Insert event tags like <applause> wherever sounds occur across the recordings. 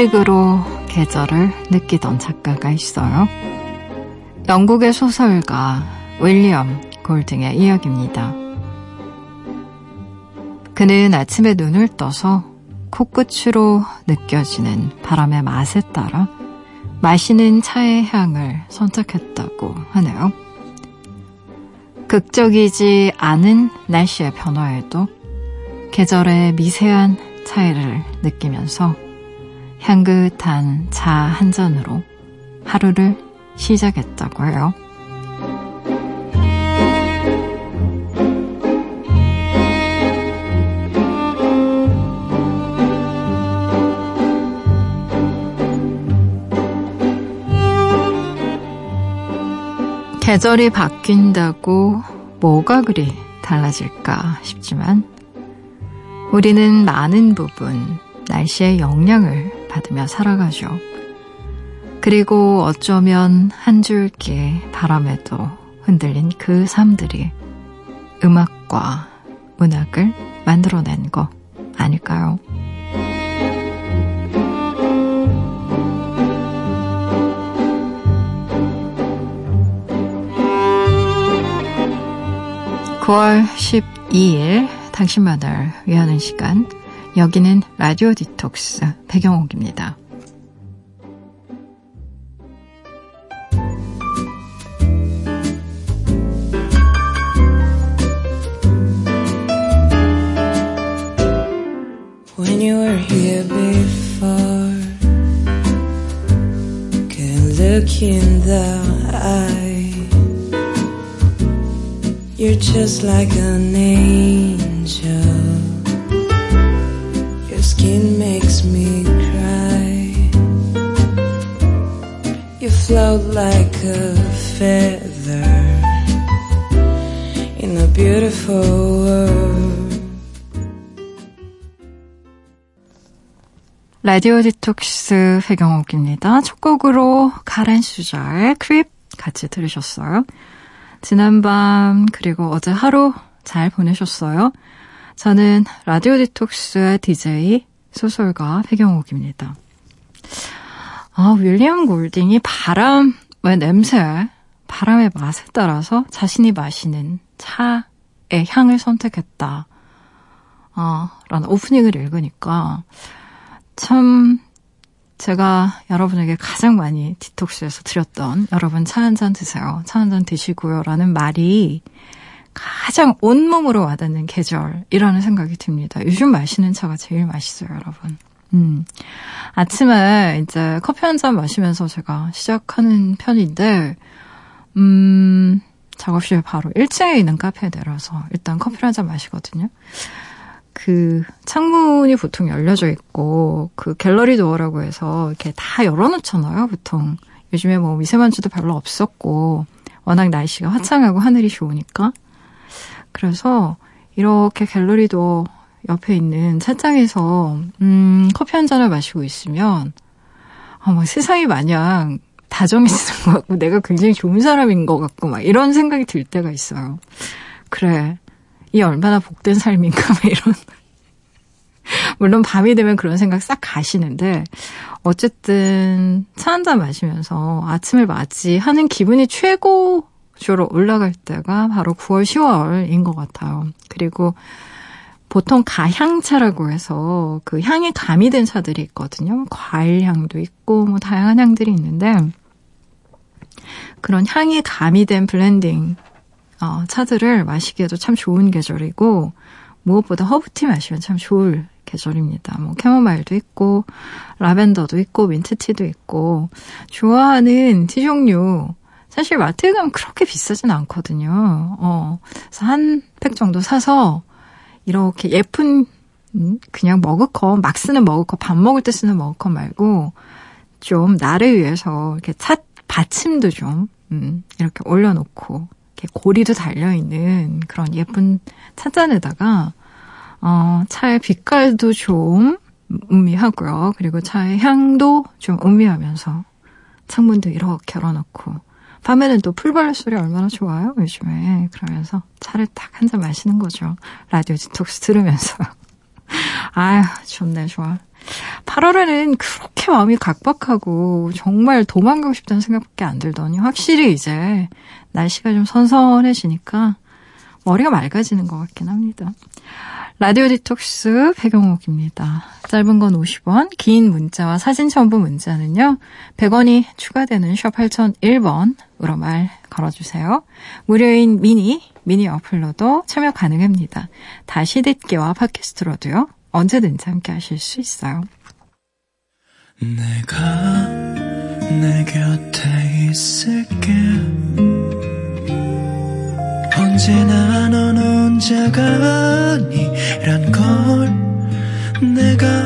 방식으로 계절을 느끼던 작가가 있어요. 영국의 소설가 윌리엄 골딩의 이야기입니다. 그는 아침에 눈을 떠서 코끝으로 느껴지는 바람의 맛에 따라 마시는 차의 향을 선택했다고 하네요. 극적이지 않은 날씨의 변화에도 계절의 미세한 차이를 느끼면서 향긋한 차 한 잔으로 하루를 시작했다고 해요. 계절이 바뀐다고 뭐가 그리 달라질까 싶지만 우리는 많은 부분 날씨의 영향을 받으며 살아가죠. 그리고 어쩌면 한 줄기 바람에도 흔들린 그 삶들이 음악과 문학을 만들어낸 거 아닐까요? (9월 12일) 당신만을 위하는 시간 여기는 라디오 디톡스 배경옥입니다. 라디오 디톡스 백영옥입니다. 첫 곡으로 카렌 수자의 Creep 같이 들으셨어요. 지난밤 그리고 어제 하루 잘 보내셨어요? 저는 라디오 디톡스의 DJ 소설가 백영옥입니다. 아, 윌리엄 골딩이 바람의 냄새, 바람의 맛에 따라서 자신이 마시는 차의 향을 선택했다. 아, 라는 오프닝을 읽으니까 참 제가 여러분에게 가장 많이 디톡스에서 드렸던 여러분 차 한 잔 드세요. 차 한 잔 드시고요. 라는 말이 가장 온몸으로 와닿는 계절이라는 생각이 듭니다. 요즘 마시는 차가 제일 맛있어요, 여러분. 음. 아침에 이제 커피 한 잔 마시면서 제가 시작하는 편인데, 음, 작업실 바로 1층에 있는 카페에 내려서 일단 커피를 한 잔 마시거든요. 그 창문이 보통 열려져 있고 그 갤러리 도어라고 해서 이렇게 다 열어놓잖아요, 보통. 요즘에 뭐 미세먼지도 별로 없었고 워낙 날씨가 화창하고 하늘이 좋으니까 그래서 이렇게 갤러리도 옆에 있는 차장에서 음, 커피 한 잔을 마시고 있으면 아, 막 세상이 마냥 다정해지는 것 같고 내가 굉장히 좋은 사람인 것 같고 막 이런 생각이 들 때가 있어요. 그래. 이 얼마나 복된 삶인가 막 이런 물론 밤이 되면 그런 생각 싹 가시는데 어쨌든 차 한 잔 마시면서 아침을 맞이하는 기분이 최고 주로 올라갈 때가 바로 9월, 10월인 것 같아요. 그리고 보통 가향차라고 해서 그 향이 가미된 차들이 있거든요. 과일 향도 있고 뭐 다양한 향들이 있는데 그런 향이 가미된 블렌딩 어, 차들을 마시기에도 참 좋은 계절이고 무엇보다 허브티 마시면 참 좋을 계절입니다. 뭐 캐모마일도 있고 라벤더도 있고 민트티도 있고 좋아하는 티 종류 사실 마트에 가면 그렇게 비싸진 않거든요. 어, 그래서 한 팩 정도 사서 이렇게 예쁜 음, 그냥 머그컵, 막 쓰는 머그컵, 밥 먹을 때 쓰는 머그컵 말고 좀 나를 위해서 이렇게 차 받침도 좀 음, 이렇게 올려놓고 고리도 달려 있는 그런 예쁜 찻잔에다가 어, 차의 빛깔도 좀 음미하고요. 그리고 차의 향도 좀 음미하면서 창문도 이렇게 열어놓고 밤에는 또 풀벌레 소리 얼마나 좋아요, 요즘에. 그러면서 차를 딱 한 잔 마시는 거죠. 라디오 디톡스 들으면서. <laughs> 아휴, 좋네, 좋아. 8월에는 그렇게 마음이 각박하고 정말 도망가고 싶다는 생각밖에 안 들더니 확실히 이제 날씨가 좀 선선해지니까 머리가 맑아지는 것 같긴 합니다. 라디오 디톡스 배경옥입니다. 짧은 건 50원, 긴 문자와 사진 첨부 문자는요. 100원이 추가되는 샵 8001번으로 말 걸어주세요. 무료인 미니, 미니 어플로도 참여 가능합니다. 다시 듣기와 팟캐스트로도요. 언제든지 함께 하실 수 있어요. 내가 내 곁에 있을게 언제나 넌 혼자가 아니란 걸 내가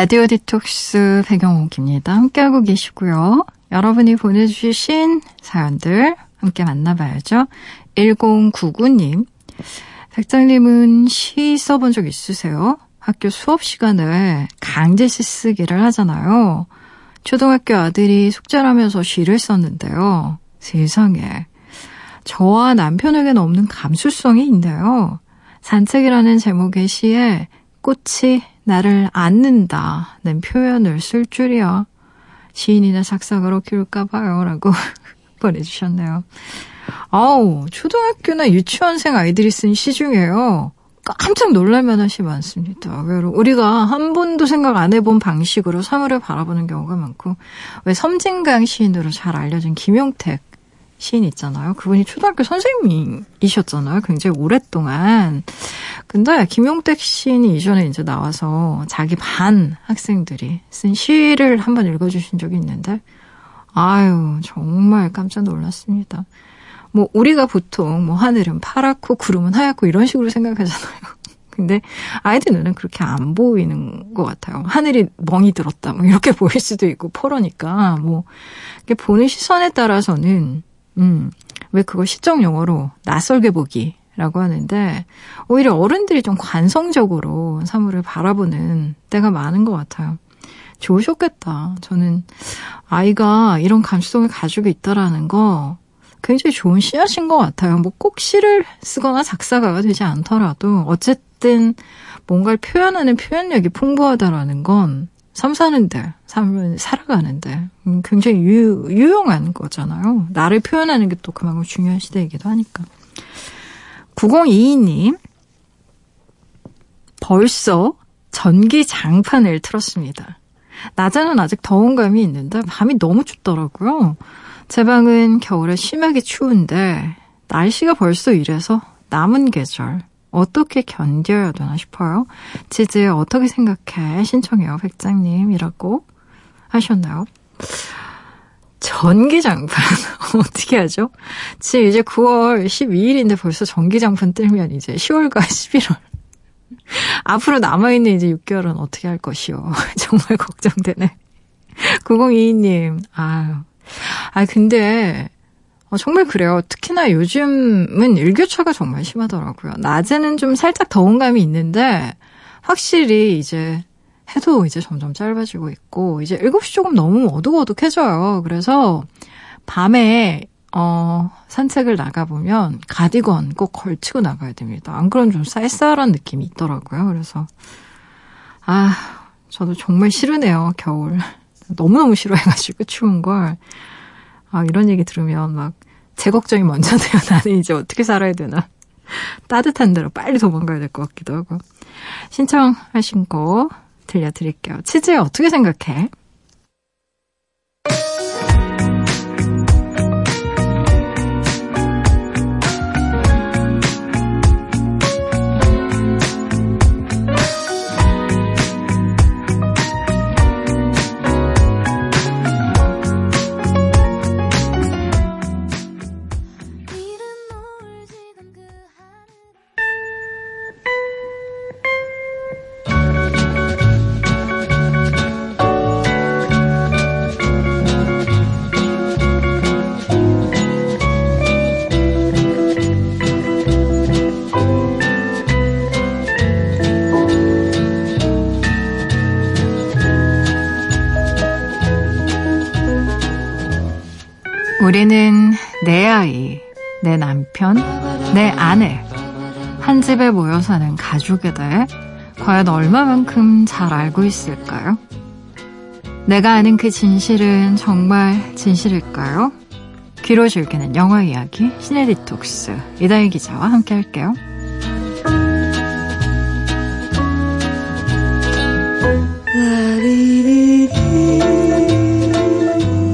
라디오 디톡스 배경옥입니다. 함께하고 계시고요. 여러분이 보내주신 사연들 함께 만나봐야죠. 1099님. 백장님은 시 써본 적 있으세요? 학교 수업 시간에 강제시 쓰기를 하잖아요. 초등학교 아들이 숙제하면서 시를 썼는데요. 세상에. 저와 남편에게는 없는 감수성이 있네요. 산책이라는 제목의 시에 꽃이 나를 안는다는 표현을 쓸 줄이야. 시인이나 작사가로 키울까봐요. 라고 <laughs> 보내주셨네요. 아우, 초등학교나 유치원생 아이들이 쓴 시 중에요. 깜짝 놀랄만한 시 많습니다. 우리가 한 번도 생각 안 해본 방식으로 사물을 바라보는 경우가 많고, 왜 섬진강 시인으로 잘 알려진 김용택 시인 있잖아요. 그분이 초등학교 선생님이셨잖아요. 굉장히 오랫동안. 근데 김용택 시인이 이전에 이제 나와서 자기 반 학생들이 쓴 시를 한번 읽어주신 적이 있는데, 아유, 정말 깜짝 놀랐습니다. 뭐, 우리가 보통 뭐, 하늘은 파랗고 구름은 하얗고 이런 식으로 생각하잖아요. <laughs> 근데 아이들 눈은 그렇게 안 보이는 것 같아요. 하늘이 멍이 들었다. 뭐, 이렇게 <laughs> 보일 수도 있고, 포러니까, 뭐, 보는 시선에 따라서는 음, 왜 그걸 시적 용어로 낯설게 보기 라고 하는데 오히려 어른들이 좀 관성적으로 사물을 바라보는 때가 많은 것 같아요. 좋으셨겠다. 저는 아이가 이런 감수성을 가지고 있다라는 거 굉장히 좋은 씨앗인 것 같아요. 뭐 꼭 시를 쓰거나 작사가가 되지 않더라도 어쨌든 뭔가를 표현하는 표현력이 풍부하다라는 건 삶 사는데, 삶을 살아가는데 음, 굉장히 유, 유용한 거잖아요. 나를 표현하는 게 또 그만큼 중요한 시대이기도 하니까. 9022님, 벌써 전기 장판을 틀었습니다. 낮에는 아직 더운 감이 있는데 밤이 너무 춥더라고요. 제 방은 겨울에 심하게 추운데 날씨가 벌써 이래서 남은 계절 어떻게 견뎌야 되나 싶어요. 지지 어떻게 생각해? 신청해요, 백장님 이라고 하셨나요? 전기장판 <laughs> 어떻게 하죠? 지금 이제 9월 12일인데 벌써 전기장판 뜨면 이제 10월과 11월 <laughs> 앞으로 남아있는 이제 6개월은 어떻게 할 것이요. <laughs> 정말 걱정되네. 9022님, 아유. 아, 근데 어, 정말 그래요. 특히나 요즘은 일교차가 정말 심하더라고요. 낮에는 좀 살짝 더운 감이 있는데 확실히 이제 해도 이제 점점 짧아지고 있고 이제 7시 조금 너무 어둑어둑해져요. 그래서 밤에 어, 산책을 나가보면 가디건 꼭 걸치고 나가야 됩니다. 안 그러면 좀 쌀쌀한 느낌이 있더라고요. 그래서 아, 저도 정말 싫으네요. 겨울. 너무너무 싫어해가지고 추운 걸. 아, 이런 얘기 들으면 막 제 걱정이 먼저네요. <laughs> 나는 이제 어떻게 살아야 되나. 따뜻한 데로 빨리 도망가야 될 것 같기도 하고. 신청하신 거 들려드릴게요. 치즈 어떻게 생각해? 우리는 내 아이, 내 남편, 내 아내, 한 집에 모여 사는 가족에 대해 과연 얼마만큼 잘 알고 있을까요? 내가 아는 그 진실은 정말 진실일까요? 귀로 즐기는 영화 이야기 시네 디톡스 이다희 기자와 함께 할게요.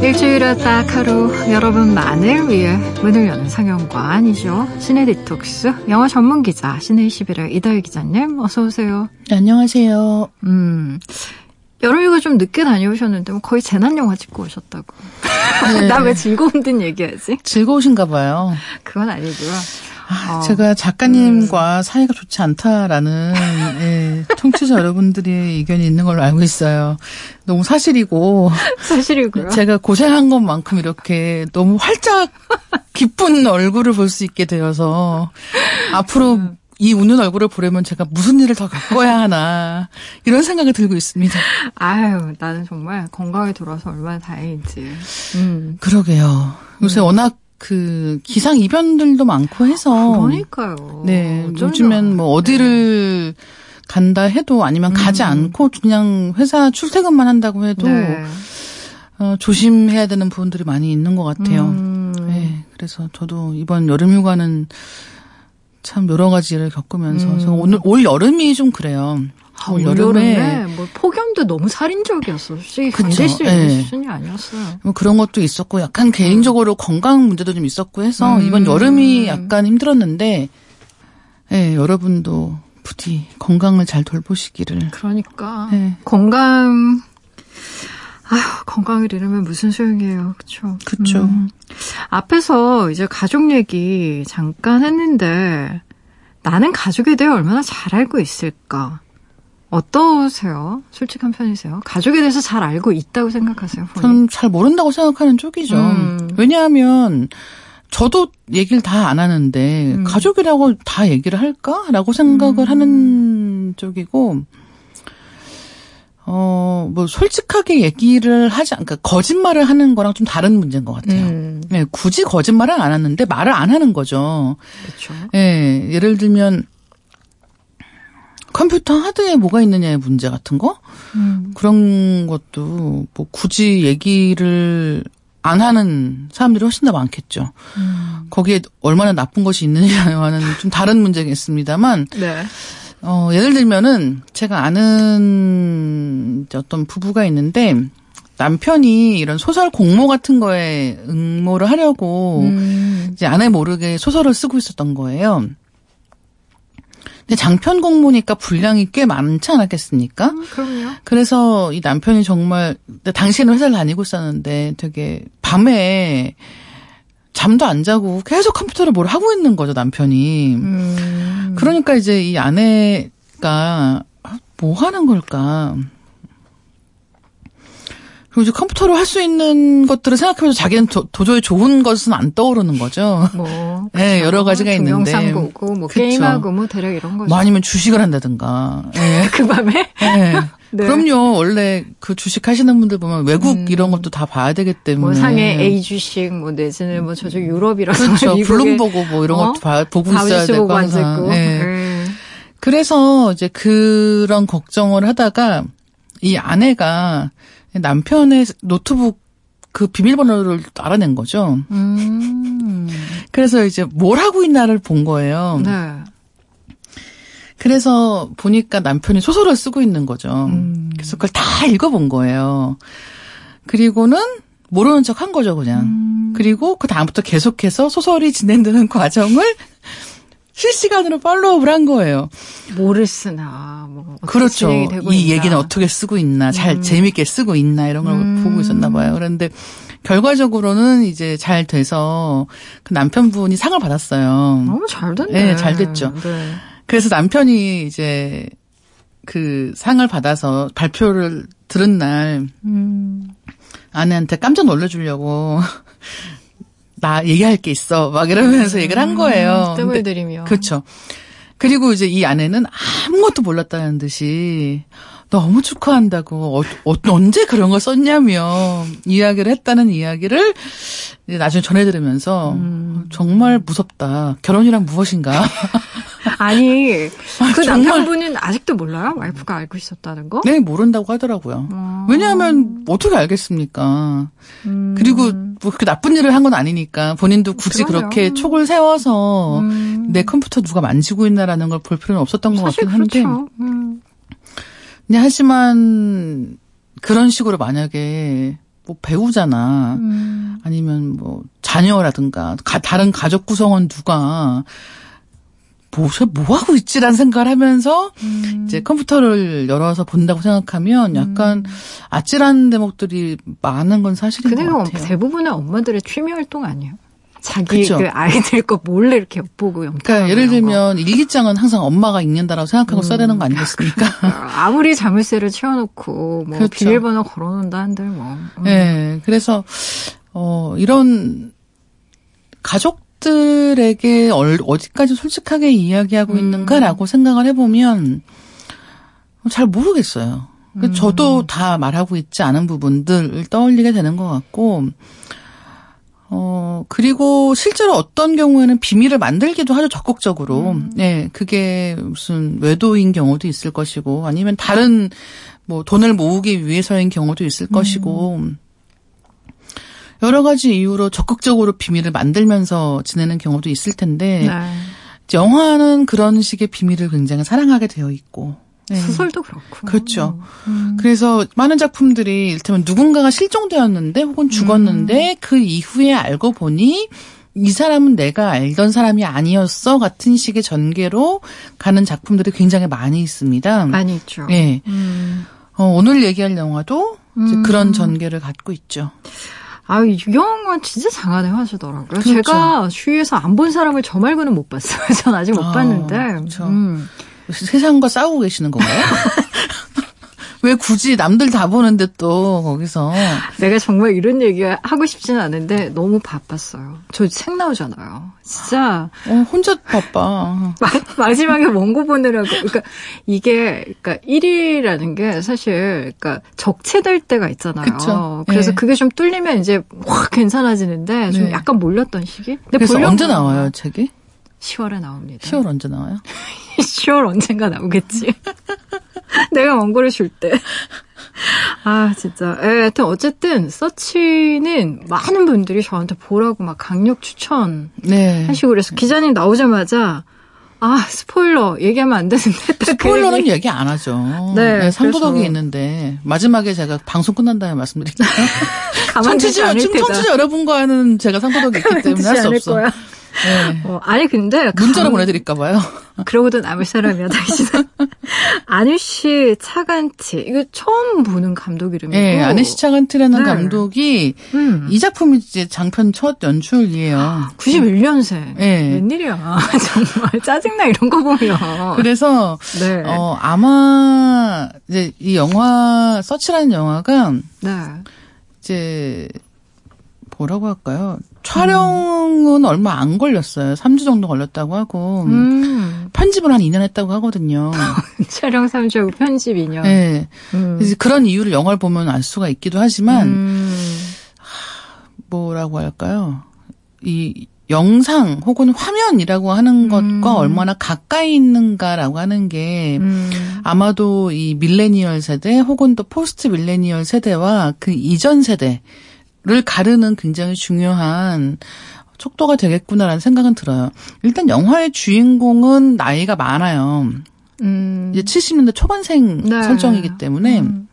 일주일에 딱 하루 여러분만을 위해 문을 여는 상영관이죠. 시네 디톡스 영화 전문 기자 시네 21의 이다희 기자님 어서 오세요. 네, 안녕하세요. 음. 여름휴가 좀 늦게 다녀오셨는데 뭐 거의 재난 영화 찍고 오셨다고. 네. 나왜 즐거운 듯 얘기하지? 즐거우신가 봐요. 그건 아니고요. 아, 어. 제가 작가님과 음. 사이가 좋지 않다라는 예, 청취자 여러분들의 의견이 있는 걸로 알고 있어요. 너무 사실이고 사실이고요. 제가 고생한 것만큼 이렇게 너무 활짝 기쁜 얼굴을 볼 수 있게 되어서 앞으로 음. 이 웃는 얼굴을 보려면 제가 무슨 일을 더 겪어야 하나 이런 생각이 들고 있습니다. 아유, 나는 정말 건강에 돌아서 얼마나 다행인지. 음. 그러게요. 요새 음. 워낙 그 기상 이변들도 많고 해서 그러니까요. 네, 요즘엔 뭐 어디를 네. 간다 해도 아니면 음. 가지 않고 그냥 회사 출퇴근만 한다고 해도 네. 어, 조심해야 되는 부분들이 많이 있는 것 같아요. 음. 네, 그래서 저도 이번 여름휴가는 참 여러 가지를 겪으면서 음. 오늘 올 여름이 좀 그래요. 아, 올 여름에, 여름에 뭐 폭염도 너무 살인적이었어. 솔직히 견딜 수 있는 네. 수준이 아니었어요. 뭐 그런 것도 있었고 약간 개인적으로 음. 건강 문제도 좀 있었고 해서 음. 이번 여름이 약간 힘들었는데 네, 여러분도 부디 건강을 잘 돌보시기를. 그러니까 네. 건강 아휴, 건강을 잃으면 무슨 소용이에요. 그쵸? 그쵸. 음. 앞에서 이제 가족 얘기 잠깐 했는데, 나는 가족에 대해 얼마나 잘 알고 있을까? 어떠세요? 솔직한 편이세요? 가족에 대해서 잘 알고 있다고 생각하세요? 저는 잘 모른다고 생각하는 쪽이죠. 음. 왜냐하면, 저도 얘기를 다 안 하는데, 음. 가족이라고 다 얘기를 할까? 라고 생각을 음. 하는 쪽이고, 어, 뭐, 솔직하게 얘기를 하지, 그러니까 거짓말을 하는 거랑 좀 다른 문제인 것 같아요. 음. 네, 굳이 거짓말은 안 하는데 말을 안 하는 거죠. 그렇죠. 네, 예를 들면, 컴퓨터 하드에 뭐가 있느냐의 문제 같은 거? 음. 그런 것도 뭐 굳이 얘기를 안 하는 사람들이 훨씬 더 많겠죠. 음. 거기에 얼마나 나쁜 것이 있느냐와는 <laughs> 좀 다른 문제겠습니다만. 네. 어, 예를 들면은 제가 아는 어떤 부부가 있는데 남편이 이런 소설 공모 같은 거에 응모를 하려고 음. 이제 아내 모르게 소설을 쓰고 있었던 거예요. 근데 장편 공모니까 분량이 꽤 많지 않았겠습니까? 음, 그럼요. 그래서 이 남편이 정말 당시에는 회사를 다니고 있었는데 되게 밤에 잠도 안 자고 계속 컴퓨터를 뭘 하고 있는 거죠 남편이. 음. 그러니까 이제 이 아내가 뭐 하는 걸까? 그리고 이제 컴퓨터로 할 수 있는 것들을 생각해보면 자기는 도, 저히 좋은 것은 안 떠오르는 거죠. 뭐. 네, 여러 가지가 있는데. 영상 보고, 뭐, 그쵸. 게임하고, 뭐, 대략 이런 거죠. 뭐 아니면 주식을 한다든가. 네. <laughs> 그 밤에? 네. <laughs> 네. 그럼요. 원래 그 주식 하시는 분들 보면 외국 음. 이런 것도 다 봐야 되기 때문에. 뭐 상해 A 주식, 뭐 내지는 뭐 저쪽 유럽이라서. 그렇죠. 블룸버그 뭐 이런 어? 것도 봐, 보고 있어야 되고 항상. 네. 네. 그래서 이제 그런 걱정을 하다가 이 아내가 남편의 노트북 그 비밀번호를 알아낸 거죠. 음. 그래서 이제 뭘 하고 있나를 본 거예요. 네. 그래서 보니까 남편이 소설을 쓰고 있는 거죠. 음. 그래서 그걸 다 읽어본 거예요. 그리고는 모르는 척 한 거죠, 그냥. 음. 그리고 그 다음부터 계속해서 소설이 진행되는 <laughs> 과정을 실시간으로 팔로우를 한 거예요. 뭐를 쓰나, 뭐. 그렇죠. 이 있나. 얘기는 어떻게 쓰고 있나, 잘 음. 재밌게 쓰고 있나, 이런 걸 음. 보고 있었나 봐요. 그런데 결과적으로는 이제 잘 돼서 그 남편분이 상을 받았어요. 너무 잘 됐네. 네, 잘 됐죠. 네. 그래서 남편이 이제 그 상을 받아서 발표를 들은 날 음. 아내한테 깜짝 놀래주려고 나 얘기할 게 있어 막 이러면서 음. 얘기를 한 거예요. 뜸을 들이며. 그렇죠. 그리고 이제 이 아내는 아무것도 몰랐다는 듯이 너무 축하한다고 어, 어, 언제 그런 걸 썼냐며 이야기를 했다는 이야기를 나중에 전해 들으면서 음. 정말 무섭다. 결혼이란 무엇인가? 아니 그 남편분은 아직도 몰라요? 와이프가 알고 있었다는 거? 네 모른다고 하더라고요. 음. 왜냐하면 어떻게 알겠습니까? 음. 그리고 뭐 그렇게 나쁜 일을 한 건 아니니까 본인도 굳이 그럼요. 그렇게 촉을 세워서 음. 내 컴퓨터 누가 만지고 있나라는 걸 볼 필요는 없었던 것 같긴 한데. 그렇죠. 음. 하지만 그런 식으로 만약에 뭐 배우잖아. 음. 아니면 뭐 자녀라든가 가, 다른 가족 구성원 누가 뭐, 뭐 하고 있지라는 생각을 하면서 음. 이제 컴퓨터를 열어서 본다고 생각하면 약간 음. 아찔한 대목들이 많은 건 사실인 것 같아요. 대부분의 엄마들의 취미 활동 아니에요? 자기 그 아이들 거 몰래 이렇게 영상. 그러니까 예를 들면 거. 일기장은 항상 엄마가 읽는다라고 생각하고 음. 써야 되는 거 아니겠습니까? 아무리 자물쇠를 채워놓고 뭐 그렇죠. 비밀번호 걸어놓는다 한들 뭐. 음. 네, 그래서 어 이런 가족 들에게 어디까지 솔직하게 이야기하고 음. 있는가라고 생각을 해보면 잘 모르겠어요. 음. 저도 다 말하고 있지 않은 부분들을 떠올리게 되는 것 같고. 어, 그리고 실제로 어떤 경우에는 비밀을 만들기도 하죠, 적극적으로. 음. 네, 그게 무슨 외도인 경우도 있을 것이고, 아니면 다른, 뭐, 돈을 모으기 위해서인 경우도 있을 음. 것이고, 여러 가지 이유로 적극적으로 비밀을 만들면서 지내는 경우도 있을 텐데, 네. 영화는 그런 식의 비밀을 굉장히 사랑하게 되어 있고, 네. 소설도 그렇고. 그렇죠. 음. 그래서 많은 작품들이 일테면 누군가가 실종되었는데 혹은 죽었는데 음. 그 이후에 알고 보니 이 사람은 내가 알던 사람이 아니었어 같은 식의 전개로 가는 작품들이 굉장히 많이 있습니다. 많이 있죠. 네. 음. 어, 오늘 얘기할 영화도 그런 음. 전개를 갖고 있죠. 아, 유경은 진짜 장안의 화시더라고요. 그렇죠. 제가 주위에서 안 본 사람을 저 말고는 못 봤어요. <laughs> 전 아직 못 아, 봤는데. 그렇죠. 음. 세상과 싸우고 계시는 건가요? <laughs> 왜 굳이 남들 다 보는데 또 거기서 내가 정말 이런 얘기 하고 싶지는 않은데 너무 바빴어요. 저 책 나오잖아요. 진짜 어, 혼자 바빠. 마, 지막에 원고 보느라고 그러니까 이게 그러니까 1위라는 게 사실 그러니까 적체될 때가 있잖아요. 그쵸? 그래서 네. 그게 좀 뚫리면 이제 확 괜찮아지는데 좀 네. 약간 몰렸던 시기. 근데 그래서 언제 나와요, 책이? 10월에 나옵니다. 10월 언제 나와요? <laughs> 10월 언젠가 나오겠지. <laughs> 내가 원고를 줄 때. 아, 진짜. 에, 하여튼, 어쨌든, 서치는 많은 분들이 저한테 보라고 막 강력 추천 네. 하시고 그래서 기자님 나오자마자 아, 스포일러 얘기하면 안 되는데. 스포일러는 얘기... 얘기 안 하죠. 네. 네 상도덕이 그래서... 있는데 마지막에 제가 방송 끝난 다음에 말씀드릴게요. <laughs> 청취자, 청취자 여러분과는 제가 상도덕이 있기 때문에 할 수 없어. 거야. 네. 어, 아니 근데 문자로 감... 보내드릴까 봐요. <laughs> 그러고도 남을 사람이야 당신은. 아니씨 차간티 이거 처음 보는 감독 이름이고. 네, 아니씨 차간티라는 네. 감독이 음. 이 작품이 이제 장편 첫 연출이에요. <gasps> 91년생. 네. 웬일이야 <laughs> 정말 짜증나 이런 거 보면. 그래서 네. 어 아마 이제 이 영화 서치라는 영화가 네. 이제 뭐라고 할까요? 촬영은 음. 얼마 안 걸렸어요. 3주 정도 걸렸다고 하고 음. 편집을 한 2년 했다고 하거든요. <laughs> 촬영 3주하고 편집 2년. 네. 음. 그래서 그런 이유를 영화를 보면 알 수가 있기도 하지만 음. 뭐라고 할까요? 이 영상 혹은 화면이라고 하는 것과 음. 얼마나 가까이 있는가라고 하는 게 음. 아마도 이 밀레니얼 세대 혹은 또 포스트 밀레니얼 세대와 그 이전 세대 를 가르는 굉장히 중요한 촉도가 되겠구나라는 생각은 들어요. 일단 영화의 주인공은 나이가 많아요. 음. 이제 70년대 초반생 네. 설정이기 때문에 음.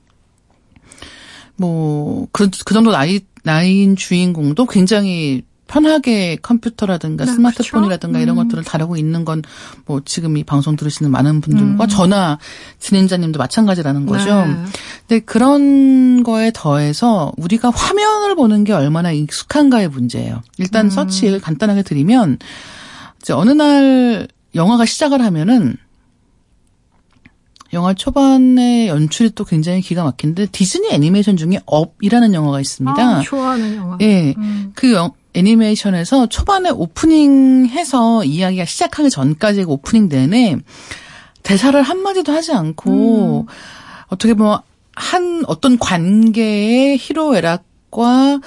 뭐그 그 정도 나이 나이인 주인공도 굉장히 편하게 컴퓨터라든가 네, 스마트폰이라든가 그렇죠? 이런 음. 것들을 다루고 있는 건 뭐 지금 이 방송 들으시는 많은 분들과 음. 저나 진행자님도 마찬가지라는 거죠. 네. 근데 그런 거에 더해서 우리가 화면을 보는 게 얼마나 익숙한가의 문제예요. 일단 음. 서치를 간단하게 드리면 이제 어느 날 영화가 시작을 하면은 영화 초반에 연출이 또 굉장히 기가 막힌데 디즈니 애니메이션 중에 업이라는 영화가 있습니다. 아, 좋아하는 영화. 예. 음. 그 영, 애니메이션에서 초반에 오프닝 해서 이야기가 시작하기 전까지 오프닝 내내 대사를 한마디도 하지 않고 음. 어떻게 보면 한 어떤 관계의 희로애락과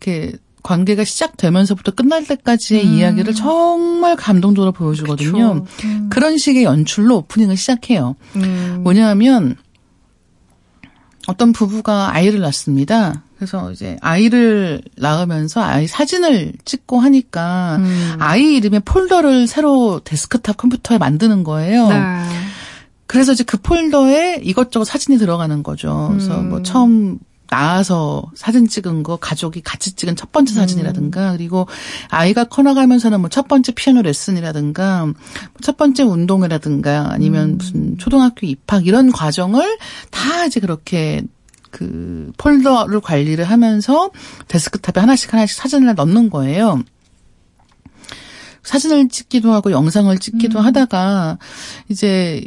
이렇게 관계가 시작되면서부터 끝날 때까지의 음. 이야기를 정말 감동적으로 보여주거든요. 음. 그런 식의 연출로 오프닝을 시작해요. 음. 뭐냐면 어떤 부부가 아이를 낳습니다. 그래서 이제 아이를 낳으면서 아이 사진을 찍고 하니까 음. 아이 이름의 폴더를 새로 데스크탑 컴퓨터에 만드는 거예요. 네. 그래서 이제 그 폴더에 이것저것 사진이 들어가는 거죠. 그래서 음. 뭐 처음 나와서 사진 찍은 거 가족이 같이 찍은 첫 번째 사진이라든가 음. 그리고 아이가 커나가면서는 뭐 첫 번째 피아노 레슨이라든가 뭐첫 번째 운동이라든가 아니면 음. 무슨 초등학교 입학 이런 과정을 다 이제 그렇게 그 폴더를 관리를 하면서 데스크탑에 하나씩 하나씩 사진을 넣는 거예요. 사진을 찍기도 하고 영상을 찍기도 음. 하다가 이제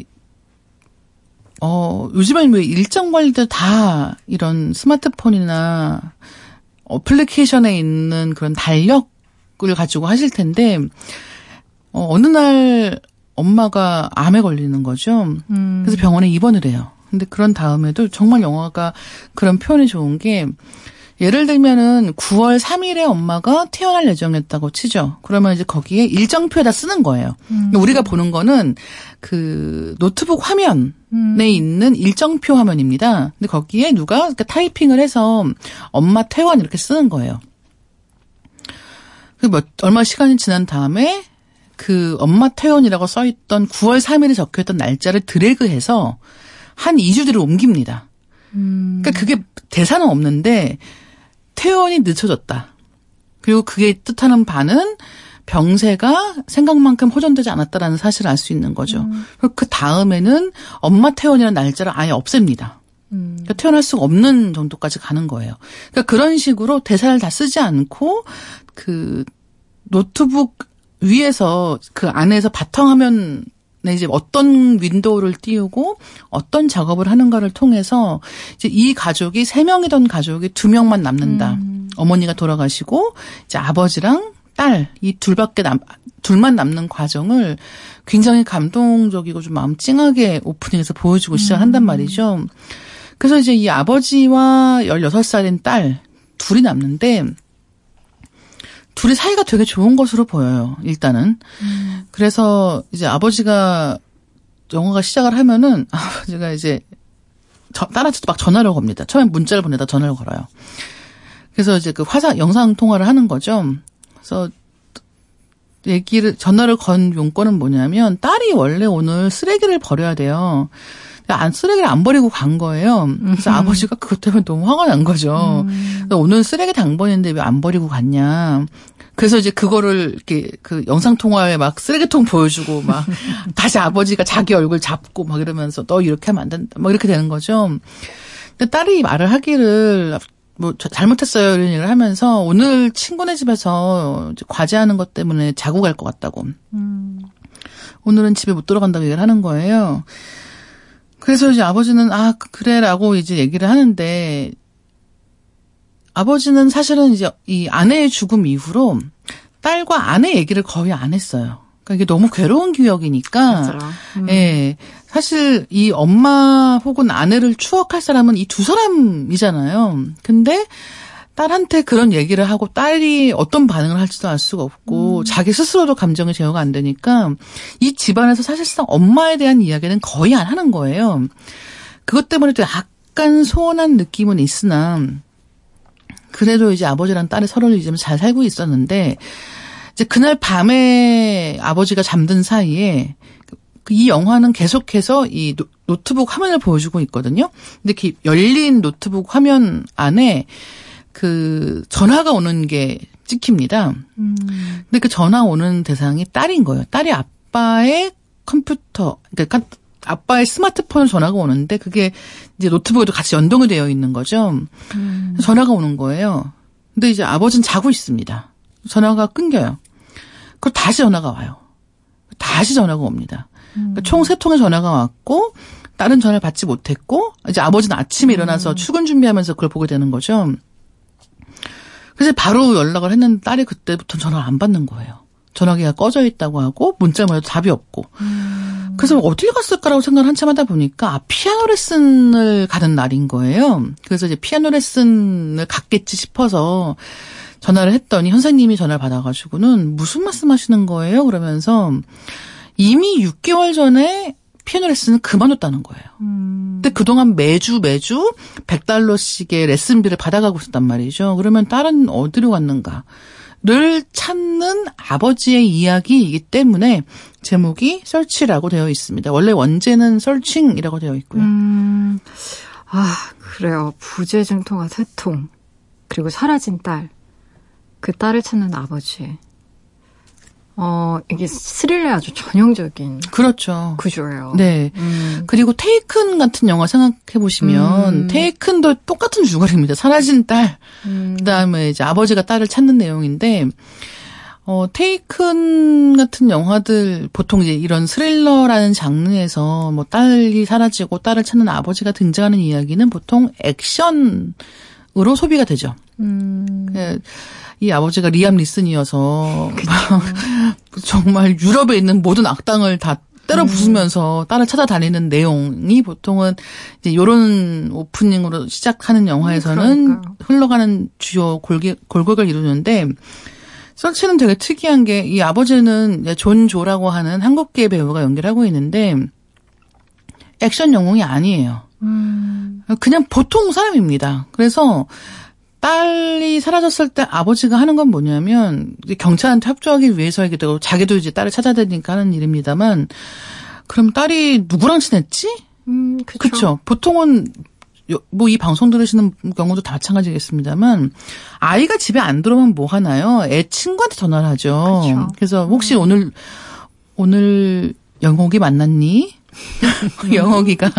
어 요즘엔 왜 일정 관리들 다 이런 스마트폰이나 어플리케이션에 있는 그런 달력을 가지고 하실 텐데 어, 어느 날 엄마가 암에 걸리는 거죠. 음. 그래서 병원에 입원을 해요. 근데 그런 다음에도 정말 영화가 그런 표현이 좋은 게 예를 들면은 9월 3일에 엄마가 태어날 예정이었다고 치죠. 그러면 이제 거기에 일정표에다 쓰는 거예요. 음. 우리가 보는 거는 그 노트북 화면에 음. 있는 일정표 화면입니다. 근데 거기에 누가 타이핑을 해서 엄마 퇴원 이렇게 쓰는 거예요. 그뭐 얼마 시간이 지난 다음에 그 엄마 퇴원이라고 써있던 9월 3일에 적혀있던 날짜를 드래그해서 한 2주 뒤로 옮깁니다. 음. 그러니까 그게 대사는 없는데 퇴원이 늦춰졌다. 그리고 그게 뜻하는 바는 병세가 생각만큼 호전되지 않았다라는 사실을 알 수 있는 거죠. 음. 그 다음에는 엄마 퇴원이라는 날짜를 아예 없앱니다. 음. 그러니까 태어날 수가 없는 정도까지 가는 거예요. 그러니까 그런 식으로 대사를 다 쓰지 않고 그 노트북 위에서 그 안에서 바탕화면 네, 이제 어떤 윈도우를 띄우고 어떤 작업을 하는가를 통해서 이제 이 가족이 세 명이던 가족이 두 명만 남는다. 음. 어머니가 돌아가시고 이제 아버지랑 딸 이 둘밖에 남 둘만 남는 과정을 굉장히 감동적이고 좀 마음 찡하게 오프닝에서 보여주고 시작한단 음. 말이죠. 그래서 이제 이 아버지와 16살인 딸 둘이 남는데 둘이 사이가 되게 좋은 것으로 보여요. 일단은. 음. 그래서 이제 아버지가 영화가 시작을 하면은 <laughs> 아버지가 이제 저, 딸한테도 막 전화를 겁니다. 처음에 문자를 보내다 전화를 걸어요. 그래서 이제 그 화상 영상 통화를 하는 거죠. 그래서 얘기를 전화를 건 용건은 뭐냐면 딸이 원래 오늘 쓰레기를 버려야 돼요. 안 쓰레기를 안 버리고 간 거예요. 그래서 음. 아버지가 그것 때문에 너무 화가 난 거죠. 음. 오늘 쓰레기 당번인데 왜 안 버리고 갔냐. 그래서 이제 그거를 이렇게 그 영상 통화에 막 쓰레기통 보여주고 막 <laughs> 다시 아버지가 자기 얼굴 잡고 막 이러면서 너 이렇게 하면 안 된다. 막 이렇게 되는 거죠. 근데 딸이 말을 하기를 뭐 잘못했어요 이런 얘기를 하면서 오늘 친구네 집에서 과제하는 것 때문에 자고 갈 것 같다고. 음. 오늘은 집에 못 들어간다고 얘기를 하는 거예요. 그래서 이제 아버지는 아 그래라고 이제 얘기를 하는데 아버지는 사실은 이제 이 아내의 죽음 이후로 딸과 아내 얘기를 거의 안 했어요. 그러니까 이게 너무 괴로운 기억이니까. 음. 예. 사실 이 엄마 혹은 아내를 추억할 사람은 이 두 사람이잖아요. 근데 딸한테 그런 얘기를 하고 딸이 어떤 반응을 할지도 알 수가 없고 음. 자기 스스로도 감정이 제어가 안 되니까 이 집안에서 사실상 엄마에 대한 이야기는 거의 안 하는 거예요. 그것 때문에 또 약간 소원한 느낌은 있으나 그래도 이제 아버지랑 딸이 서로를 잊으면 잘 살고 있었는데 이제 그날 밤에 아버지가 잠든 사이에 이 영화는 계속해서 이 노트북 화면을 보여주고 있거든요. 근데 그 열린 노트북 화면 안에 그 전화가 오는 게 찍힙니다. 음. 근데 그 전화 오는 대상이 딸인 거예요. 딸이 아빠의 컴퓨터, 그러니까 아빠의 스마트폰 전화가 오는데 그게 이제 노트북에도 같이 연동이 되어 있는 거죠. 음. 전화가 오는 거예요. 근데 이제 아버지는 자고 있습니다. 전화가 끊겨요. 그 다시 전화가 와요. 다시 전화가 옵니다. 그러니까 음. 총세 통의 전화가 왔고 다른 전화를 받지 못했고 이제 아버지는 아침에 일어나서 음. 출근 준비하면서 그걸 보게 되는 거죠. 그래서 바로 연락을 했는데 딸이 그때부터 전화를 안 받는 거예요. 전화기가 꺼져 있다고 하고 문자만 해도 답이 없고. 음. 그래서 어딜 갔을까라고 생각을 한참 하다 보니까 아, 피아노 레슨을 가는 날인 거예요. 그래서 이제 피아노 레슨을 갔겠지 싶어서 전화를 했더니 선생님이 전화를 받아가지고는 무슨 말씀하시는 거예요? 그러면서 이미 6개월 전에 피아노 레슨을 그만뒀다는 거예요. 음. 근데 그동안 매주 매주 100달러씩의 레슨비를 받아가고 있었단 말이죠. 그러면 딸은 어디로 갔는가? 를 찾는 아버지의 이야기이기 때문에 제목이 설치라고 되어 있습니다. 원래 원제는 설칭이라고 되어 있고요. 음, 아, 그래요. 부재중통과 세통. 그리고 사라진 딸. 그 딸을 찾는 아버지. 어, 이게 스릴러 아주 전형적인. 그렇죠. 구조예요. 네. 음. 그리고 테이큰 같은 영화 생각해 보시면, 음. 테이큰도 똑같은 줄거리입니다. 사라진 딸. 음. 그 다음에 이제 아버지가 딸을 찾는 내용인데, 어, 테이큰 같은 영화들, 보통 이제 이런 스릴러라는 장르에서 뭐 딸이 사라지고 딸을 찾는 아버지가 등장하는 이야기는 보통 액션으로 소비가 되죠. 음. 그, 이 아버지가 리암 리슨이어서 <laughs> 정말 유럽에 있는 모든 악당을 다 때려 부수면서 딸을 찾아다니는 내용이 보통은 이제 요런 오프닝으로 시작하는 영화에서는 음, 흘러가는 주요 골기, 골격을 이루는데 서치는 되게 특이한 게 이 아버지는 존 조라고 하는 한국계 배우가 연기를 하고 있는데 액션 영웅이 아니에요. 음. 그냥 보통 사람입니다. 그래서 딸이 사라졌을 때 아버지가 하는 건 뭐냐면 경찰한테 협조하기 위해서이기도 하고 자기도 이제 딸을 찾아야 되니까 하는 일입니다만 그럼 딸이 누구랑 친했지? 음, 그렇죠. 보통은 뭐 이 방송 들으시는 경우도 다 마찬가지겠습니다만 아이가 집에 안 들어오면 뭐 하나요? 애 친구한테 전화를 하죠. 그쵸. 그래서 혹시 음. 오늘 오늘 영옥이 만났니? <laughs> 영옥이가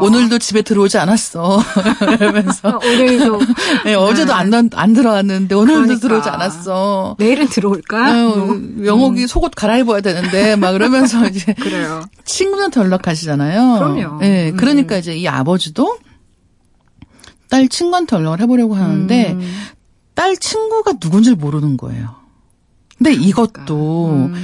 오늘도 집에 들어오지 않았어. <laughs> 이러면서 아, 오늘도 네, 어제도 안, 안 들어왔는데 오늘도 그러니까. 들어오지 않았어. 내일은 들어올까? 어, 뭐. 영옥이 음. 속옷 갈아입어야 되는데 막 그러면서 <laughs> 이제 그래요. 친구한테 연락하시잖아요. 그럼요. 네, 그러니까 음. 이제 이 아버지도 딸 친구한테 연락을 해보려고 하는데 음. 딸 친구가 누군지 모르는 거예요. 근데 이것도 음.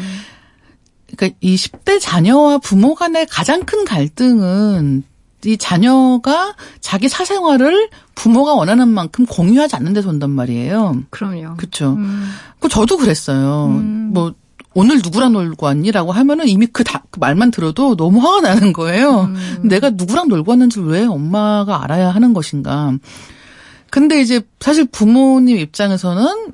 그러니까 이 10대 자녀와 부모 간의 가장 큰 갈등은 이 자녀가 자기 사생활을 부모가 원하는 만큼 공유하지 않는 데서 온단 말이에요. 그럼요. 그렇죠. 음. 그 저도 그랬어요. 음. 뭐 오늘 누구랑 놀고 왔니라고 하면은 이미 그, 다, 그 말만 들어도 너무 화가 나는 거예요. 음. 내가 누구랑 놀고 왔는지 왜 엄마가 알아야 하는 것인가. 근데 이제 사실 부모님 입장에서는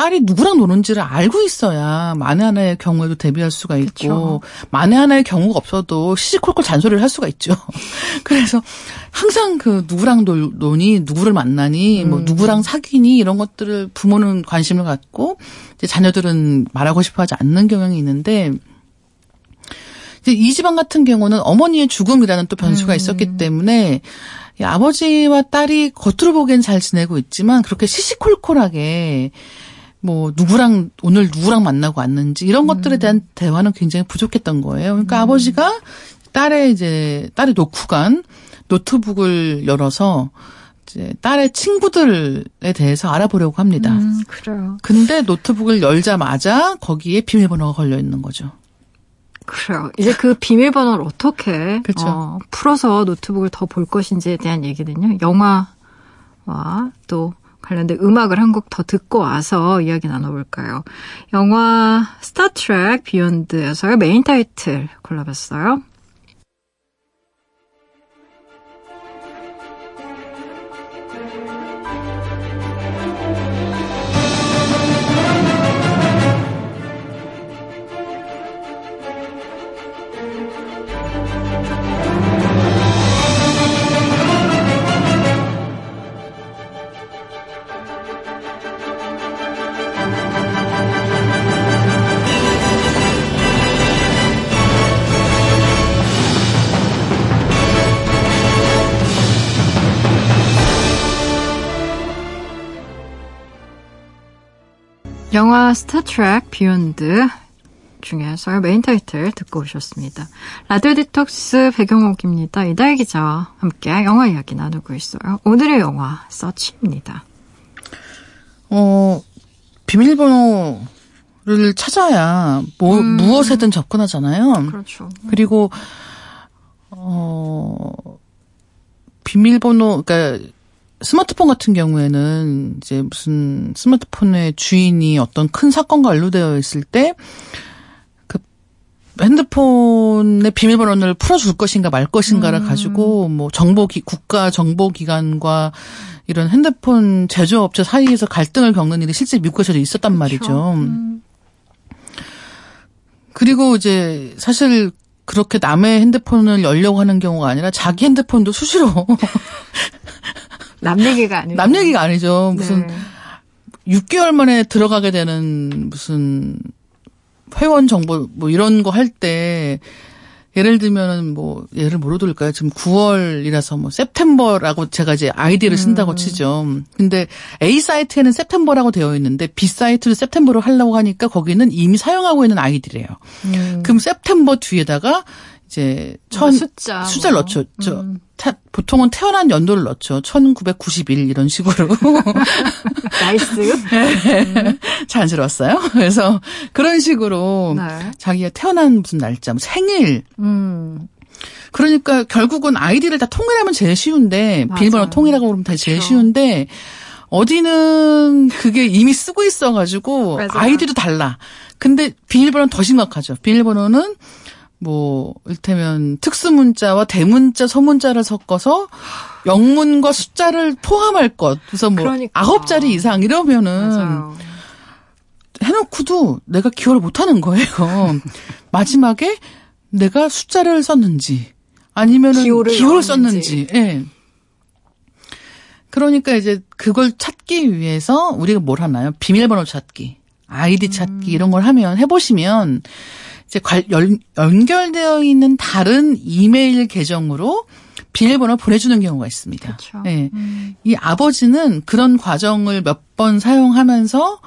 딸이 누구랑 노는지를 알고 있어야 만에 하나의 경우에도 대비할 수가 있고 그쵸. 만에 하나의 경우가 없어도 시시콜콜 잔소리를 할 수가 있죠. <laughs> 그래서 항상 그 누구랑 노니 누구를 만나니 뭐 음. 뭐 누구랑 사귀니 이런 것들을 부모는 관심을 갖고 이제 자녀들은 말하고 싶어하지 않는 경향이 있는데 이제 이 집안 같은 경우는 어머니의 죽음이라는 또 변수가 음. 있었기 때문에 아버지와 딸이 겉으로 보기엔 잘 지내고 있지만 그렇게 시시콜콜하게 뭐 누구랑 오늘 누구랑 만나고 왔는지 이런 것들에 음. 대한 대화는 굉장히 부족했던 거예요. 그러니까 음. 아버지가 딸의 이제 딸이 놓고 간 노트북을 열어서 이제 딸의 친구들에 대해서 알아보려고 합니다. 음, 그래요. 근데 노트북을 열자마자 거기에 비밀번호가 걸려 있는 거죠. 그래요. 이제 그 비밀번호를 어떻게 그렇죠. 어, 풀어서 노트북을 더 볼 것인지에 대한 얘기는요. 영화와 또 관련된 음악을 한 곡 더 듣고 와서 이야기 나눠볼까요? 영화 스타트렉 비욘드에서의 메인 타이틀 골라봤어요. 영화 스타트렉 비욘드 중에서 메인 타이틀 듣고 오셨습니다. 라디오 디톡스 배경옥입니다. 이다혜 기자와 함께 영화 이야기 나누고 있어요. 오늘의 영화 서치입니다. 어, 비밀번호를 찾아야 뭐, 음. 무엇에든 접근하잖아요. 그렇죠. 그리고, 어, 비밀번호, 그러니까 스마트폰 같은 경우에는 이제 무슨 스마트폰의 주인이 어떤 큰 사건과 연루되어 있을 때 그 핸드폰의 비밀번호를 풀어줄 것인가 말 것인가를 음. 가지고 뭐 정보 기, 국가 정보 기관과 이런 핸드폰 제조업체 사이에서 갈등을 겪는 일이 실제 미국에서도 있었단 그렇죠. 말이죠. 음. 그리고 이제 사실 그렇게 남의 핸드폰을 열려고 하는 경우가 아니라 자기 핸드폰도 수시로 <laughs> 남 얘기가 아니죠. 남 얘기가 아니죠. 무슨 네. 6개월 만에 들어가게 되는 무슨 회원 정보 뭐 이런 거 할 때 예를 들면은 뭐 예를 뭐로 들까요? 지금 9월이라서 뭐 september라고 제가 이제 아이디를 쓴다고 음. 치죠. 근데 A 사이트에는 september라고 되어 있는데 B 사이트를 september로 하려고 하니까 거기는 이미 사용하고 있는 아이디래요. 음. 그럼 september 뒤에다가 이제 천 숫자 숫자를 뭐. 넣죠. 저 음. 타, 보통은 태어난 연도를 넣죠. 1991 이런 식으로. <laughs> nice. <laughs> 네. 자연스러웠어요. 그래서 그런 식으로 네. 자기가 태어난 무슨 날짜, 뭐 생일. 음. 그러니까 결국은 아이디를 다 통일하면 제일 쉬운데 맞아요. 비밀번호 통일하고 그러면 다 제일 그렇죠. 쉬운데 어디는 그게 이미 쓰고 있어가지고. 아이디도 달라. 근데 비밀번호는 더 심각하죠. 비밀번호는 뭐 일테면 특수문자와 대문자, 소문자를 섞어서 영문과 숫자를 포함할 것. 그래서 뭐 그러니까. 아홉 자리 이상 이러면은 맞아요. 해놓고도 내가 기억을 못하는 거예요. <laughs> 마지막에 내가 숫자를 썼는지 아니면은 기호를, 기호를 썼는지. 예. 네. 그러니까 이제 그걸 찾기 위해서 우리가 뭘 하나요? 비밀번호 찾기, 아이디 찾기 음. 이런 걸 하면 해보시면 이제 연, 연결되어 있는 다른 이메일 계정으로 비밀번호 보내주는 경우가 있습니다. 그렇죠. 네. 음. 이 아버지는 그런 과정을 몇 번 사용하면서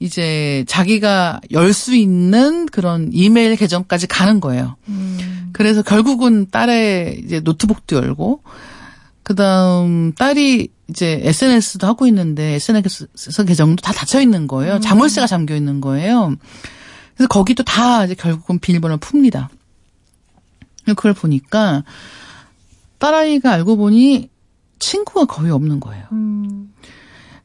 이제 자기가 열 수 있는 그런 이메일 계정까지 가는 거예요. 음. 그래서 결국은 딸의 이제 노트북도 열고, 그 다음 딸이 이제 SNS도 하고 있는데 SNS 계정도 다 닫혀 있는 거예요. 음. 자물쇠가 잠겨 있는 거예요. 그래서 거기도 다 이제 결국은 비밀번호를 풉니다. 그걸 보니까 딸아이가 알고 보니 친구가 거의 없는 거예요. 음.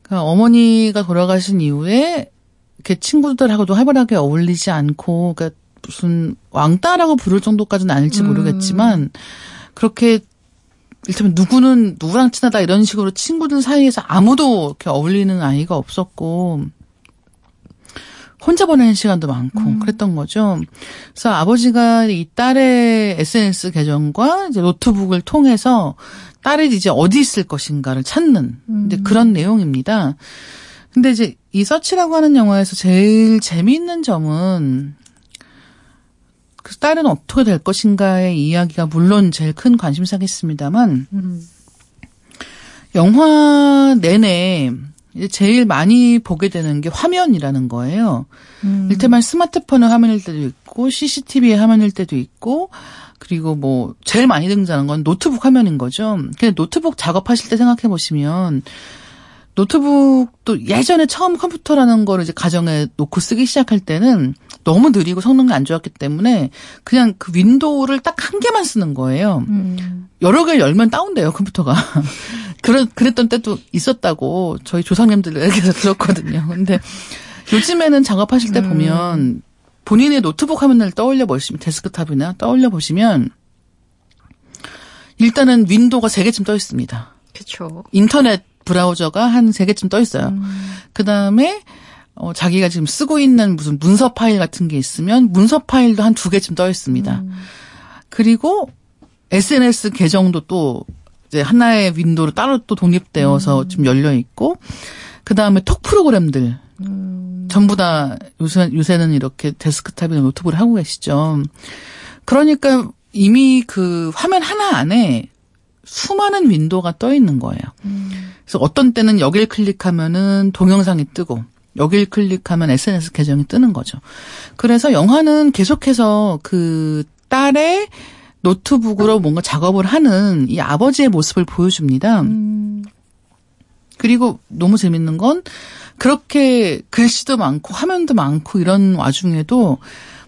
그러니까 어머니가 돌아가신 이후에 이렇게 친구들하고도 활발하게 어울리지 않고 그러니까 무슨 왕따라고 부를 정도까지는 아닐지 음. 모르겠지만 그렇게 일테면 누구는 누구랑 친하다 이런 식으로 친구들 사이에서 아무도 이렇게 어울리는 아이가 없었고 혼자 보내는 시간도 많고 음. 그랬던 거죠. 그래서 아버지가 이 딸의 SNS 계정과 이제 노트북을 통해서 딸이 이제 어디 있을 것인가를 찾는 음. 이제 그런 내용입니다. 근데 이제 이 서치라고 하는 영화에서 제일 재미있는 점은 그 딸은 어떻게 될 것인가의 이야기가 물론 제일 큰 관심사겠습니다만 음. 영화 내내 제일 많이 보게 되는 게 화면이라는 거예요. 음. 일테면 스마트폰의 화면일 때도 있고 CCTV의 화면일 때도 있고 그리고 뭐 제일 많이 등장하는 건 노트북 화면인 거죠. 근데 노트북 작업하실 때 생각해 보시면 노트북도 예전에 처음 컴퓨터라는 거를 이제 가정에 놓고 쓰기 시작할 때는 너무 느리고 성능이 안 좋았기 때문에 그냥 그 윈도우를 딱 한 개만 쓰는 거예요. 음. 여러 개 열면 다운돼요 컴퓨터가. 그런 그랬던 때도 있었다고 저희 조상님들에게서 <laughs> 들었거든요. 근데 요즘에는 작업하실 때 음. 보면 본인의 노트북 화면을 떠올려 보시면 데스크탑이나 떠올려 보시면 일단은 윈도우가 세 개쯤 떠 있습니다. 그렇죠. 인터넷 브라우저가 한 세 개쯤 떠 있어요. 음. 그 다음에 어, 자기가 지금 쓰고 있는 무슨 문서 파일 같은 게 있으면 문서 파일도 한 두 개쯤 떠 있습니다. 음. 그리고 SNS 계정도 또 이제 하나의 윈도우로 따로 또 독립되어서 음. 좀 열려 있고 그 다음에 톡 프로그램들 음. 전부 다 요새 요새는 이렇게 데스크탑이나 노트북을 하고 계시죠. 그러니까 이미 그 화면 하나 안에 수많은 윈도우가 떠 있는 거예요. 음. 그래서 어떤 때는 여길 클릭하면은 동영상이 뜨고 여길 클릭하면 SNS 계정이 뜨는 거죠. 그래서 영화는 계속해서 그 딸의 노트북으로 뭔가 작업을 하는 이 아버지의 모습을 보여줍니다. 음. 그리고 너무 재밌는 건 그렇게 글씨도 많고 화면도 많고 이런 와중에도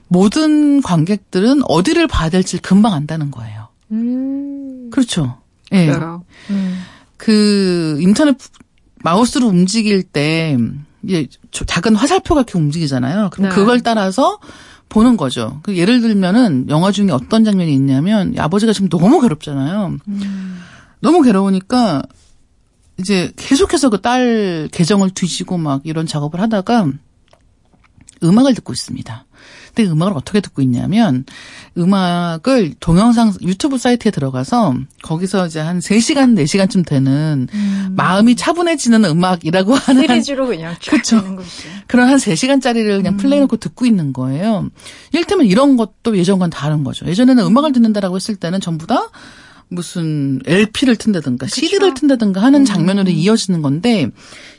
모든 관객들은 어디를 봐야 될지 금방 안다는 거예요. 음. 그렇죠. 예. 네. 음. 그 인터넷 마우스로 움직일 때 이제 작은 화살표가 이렇게 움직이잖아요. 그럼 네. 그걸 따라서 보는 거죠. 그 예를 들면은 영화 중에 어떤 장면이 있냐면 아버지가 지금 너무 괴롭잖아요. 음. 너무 괴로우니까 이제 계속해서 그 딸 계정을 뒤지고 막 이런 작업을 하다가 음악을 듣고 있습니다. 근데 음악을 어떻게 듣고 있냐면 음악을 동영상 유튜브 사이트에 들어가서 거기서 이제 한 3시간 4시간쯤 되는 음. 마음이 차분해지는 음악이라고 <laughs> 하는 시리즈로 그냥 그렇죠. 그런 한 3시간짜리를 그냥 음. 플레이 놓고 듣고 있는 거예요. 일테면 이런 것도 예전과는 다른 거죠. 예전에는 음악을 듣는다라고 했을 때는 전부 다 무슨 LP를 튼다든가 그쵸? CD를 튼다든가 하는 음. 장면으로 이어지는 건데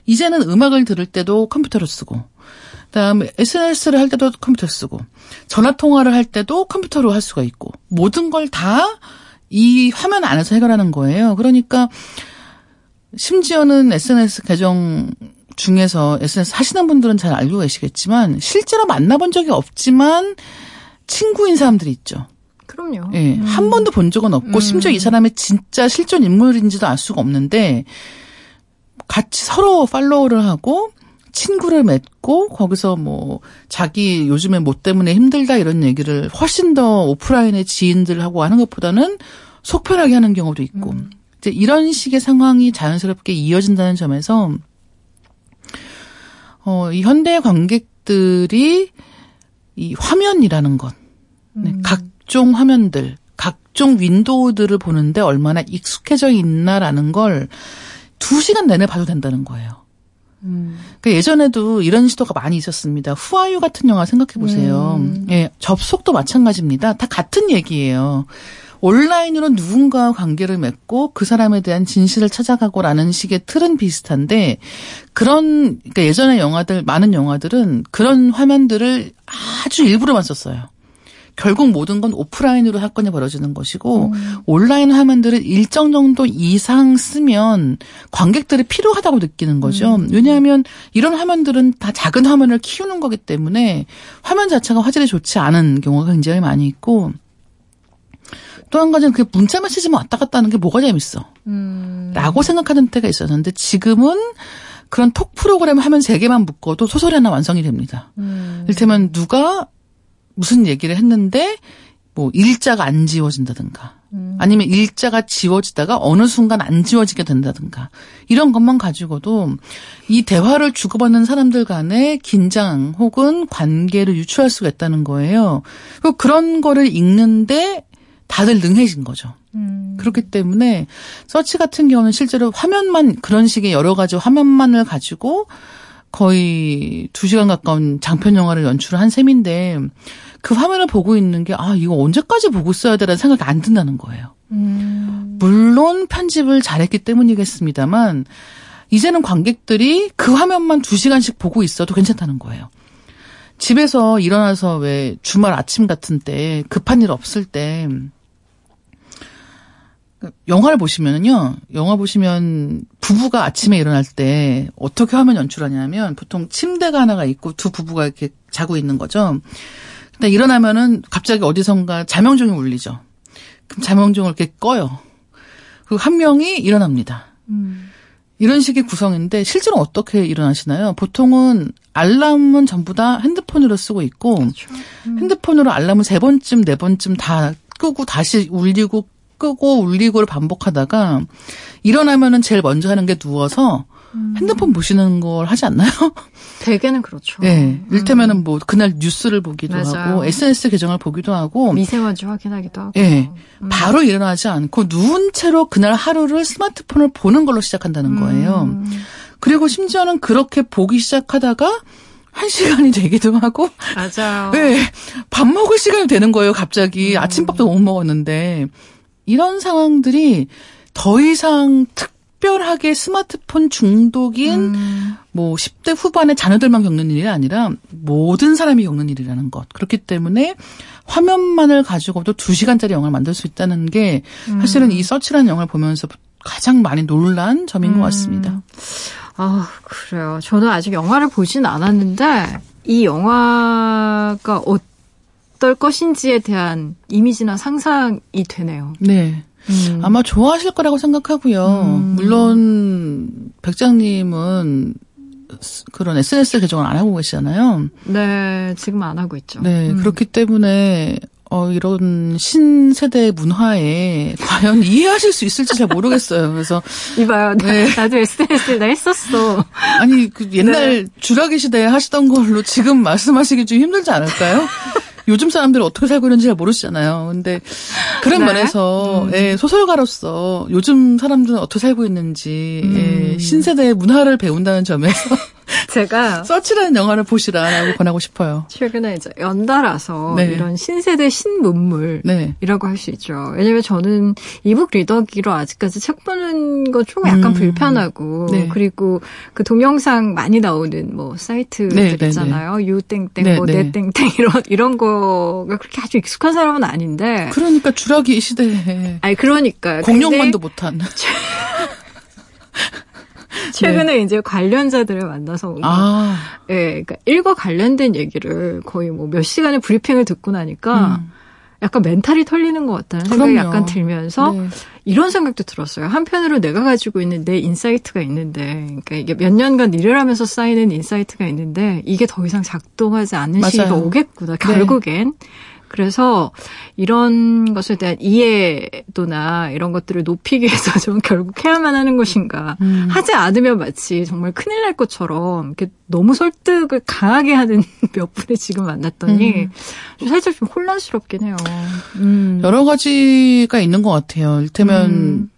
이제는 음악을 들을 때도 컴퓨터를 쓰고 그다음에 SNS를 할 때도 컴퓨터 쓰고 전화 통화를 할 때도 컴퓨터로 할 수가 있고 모든 걸 다 이 화면 안에서 해결하는 거예요. 그러니까 심지어는 SNS 계정 중에서 SNS 하시는 분들은 잘 알고 계시겠지만 실제로 만나본 적이 없지만 친구인 사람들이 있죠. 그럼요. 예. 음. 한 번도 본 적은 없고 음. 심지어 이 사람의 진짜 실존 인물인지도 알 수가 없는데 같이 서로 팔로우를 하고 친구를 맺고 거기서 뭐 자기 요즘에 뭐 때문에 힘들다 이런 얘기를 훨씬 더 오프라인의 지인들하고 하는 것보다는 속편하게 하는 경우도 있고 음. 이제 이런 식의 상황이 자연스럽게 이어진다는 점에서 어, 이 현대 관객들이 이 화면이라는 것, 네, 음. 각종 화면들, 각종 윈도우들을 보는데 얼마나 익숙해져 있나라는 걸 두 시간 내내 봐도 된다는 거예요. 음. 그 예전에도 이런 시도가 많이 있었습니다. 후아유 같은 영화 생각해 보세요. 음. 예, 접속도 마찬가지입니다. 다 같은 얘기예요. 온라인으로 누군가와 관계를 맺고 그 사람에 대한 진실을 찾아가고라는 식의 틀은 비슷한데 그런 그러니까 예전의 영화들 많은 영화들은 그런 화면들을 아주 일부러만 썼어요. 결국 모든 건 오프라인으로 사건이 벌어지는 것이고 음. 온라인 화면들을 일정 정도 이상 쓰면 관객들이 필요하다고 느끼는 거죠. 음. 왜냐하면 이런 화면들은 다 작은 화면을 키우는 거기 때문에 화면 자체가 화질이 좋지 않은 경우가 굉장히 많이 있고 또한 가지는 그 문자 메시지만 왔다 갔다 하는 게 뭐가 재밌어. 음. 라고 생각하는 때가 있었는데 지금은 그런 톡 프로그램 화면 3개만 묶어도 소설이 하나 완성이 됩니다. 음. 일테면 누가 무슨 얘기를 했는데 뭐 일자가 안 지워진다든가 음. 아니면 일자가 지워지다가 어느 순간 안 지워지게 된다든가 이런 것만 가지고도 이 대화를 주고받는 사람들 간의 긴장 혹은 관계를 유추할 수가 있다는 거예요. 그런 거를 읽는데 다들 능해진 거죠. 음. 그렇기 때문에 서치 같은 경우는 실제로 화면만 그런 식의 여러 가지 화면만을 가지고 거의 두 시간 가까운 장편 영화를 연출을 한 셈인데 그 화면을 보고 있는 게, 아, 이거 언제까지 보고 있어야 되라는 생각이 안 든다는 거예요. 음. 물론 편집을 잘했기 때문이겠습니다만, 이제는 관객들이 그 화면만 두 시간씩 보고 있어도 괜찮다는 거예요. 집에서 일어나서 왜 주말 아침 같은 때 급한 일 없을 때 영화를 보시면은요, 영화 보시면 부부가 아침에 일어날 때 어떻게 화면 연출하냐면 보통 침대가 하나가 있고 두 부부가 이렇게 자고 있는 거죠. 근데 일어나면은 갑자기 어디선가 자명종이 울리죠. 그럼 자명종을 이렇게 꺼요. 그리고 한 명이 일어납니다. 음. 이런 식의 구성인데 실제로 어떻게 일어나시나요? 보통은 알람은 전부 다 핸드폰으로 쓰고 있고 그렇죠. 음. 핸드폰으로 알람을 세 번쯤 네 번쯤 다 끄고 다시 울리고 끄고 울리고를 반복하다가 일어나면은 제일 먼저 하는 게 누워서 음. 핸드폰 보시는 걸 하지 않나요? <laughs> 대개는 그렇죠. 네. 일테면은 뭐 그날 뉴스를 보기도 맞아요. 하고 SNS 계정을 보기도 하고 미세먼지 확인하기도 하고. 네. 음. 바로 일어나지 않고 누운 채로 그날 하루를 스마트폰을 보는 걸로 시작한다는 거예요. 음. 그리고 심지어는 그렇게 보기 시작하다가 한 시간이 되기도 하고. 맞아요. 네. 밥 먹을 시간이 되는 거예요, 갑자기. 음. 아침밥도 못 먹었는데. 이런 상황들이 더 이상 특 특별하게 스마트폰 중독인 음. 뭐 10대 후반의 자녀들만 겪는 일이 아니라 모든 사람이 겪는 일이라는 것. 그렇기 때문에 화면만을 가지고도 2시간짜리 영화를 만들 수 있다는 게 사실은 이 서치라는 영화를 보면서 가장 많이 놀란 점인 것 같습니다. 아, 그래요. 저는 아직 영화를 보진 않았는데, 이 영화가 어떨 것인지에 대한 이미지나 상상이 되네요. 네. 음. 아마 좋아하실 거라고 생각하고요. 음. 물론, 백장님은 그런 SNS 계정을 안 하고 계시잖아요. 네, 지금 안 하고 있죠. 네, 음. 그렇기 때문에 어, 이런 신세대 문화에 과연 <laughs> 이해하실 수 있을지 잘 모르겠어요. 그래서. 이봐요. 네. 나, 도 SNS에 나 했었어. 아니, 그 옛날 네. 주라기 시대에 하시던 걸로 지금 말씀하시기 좀 힘들지 않을까요? 요즘 사람들이 어떻게 살고 있는지 잘 모르시잖아요. 근데 그런 네? 면에서 음. 예, 소설가로서 요즘 사람들은 어떻게 살고 있는지 예, 음. 예, 신세대의 문화를 배운다는 점에서 <laughs> 제가 서치라는 영화를 보시라라고 권하고 싶어요. 최근에 이제 연달아서 네. 이런 신세대 신문물이라고 네. 할수 있죠. 왜냐면 저는 이북 리더기로 아직까지 책 보는 거 조금 약간 음. 불편하고 네. 그리고 그 동영상 많이 나오는 뭐 사이트들 네, 네, 있잖아요. 네. 유땡땡 뭐 네땡땡 이런 이런 거가 그렇게 아주 익숙한 사람은 아닌데. 그러니까 주라기 시대에. 아니 그러니까 공룡만도 못한. 최근에 네. 이제 관련자들을 만나서 아. 예, 그러니까 일과 관련된 얘기를 거의 뭐 몇 시간의 브리핑을 듣고 나니까 음. 약간 멘탈이 털리는 것 같다는 생각이 그럼요. 약간 들면서 네. 이런 생각도 들었어요. 한편으로 내가 가지고 있는 내 insight가 있는데, 그러니까 이게 몇 년간 일을 하면서 쌓이는 insight가 있는데 이게 더 이상 작동하지 않는 맞아요. 시기가 오겠구나. 결국엔. 네. 그래서 이런 것에 대한 이해도나 이런 것들을 높이기 위해서 <laughs> 좀 결국 해야만 하는 것인가. 음. 하지 않으면 마치 정말 큰일 날 것처럼 이렇게 너무 설득을 강하게 하는 <laughs> 몇 분을 지금 만났더니 음. 좀 살짝 좀 혼란스럽긴 해요. 음. 여러 가지가 있는 것 같아요. 일테면 음.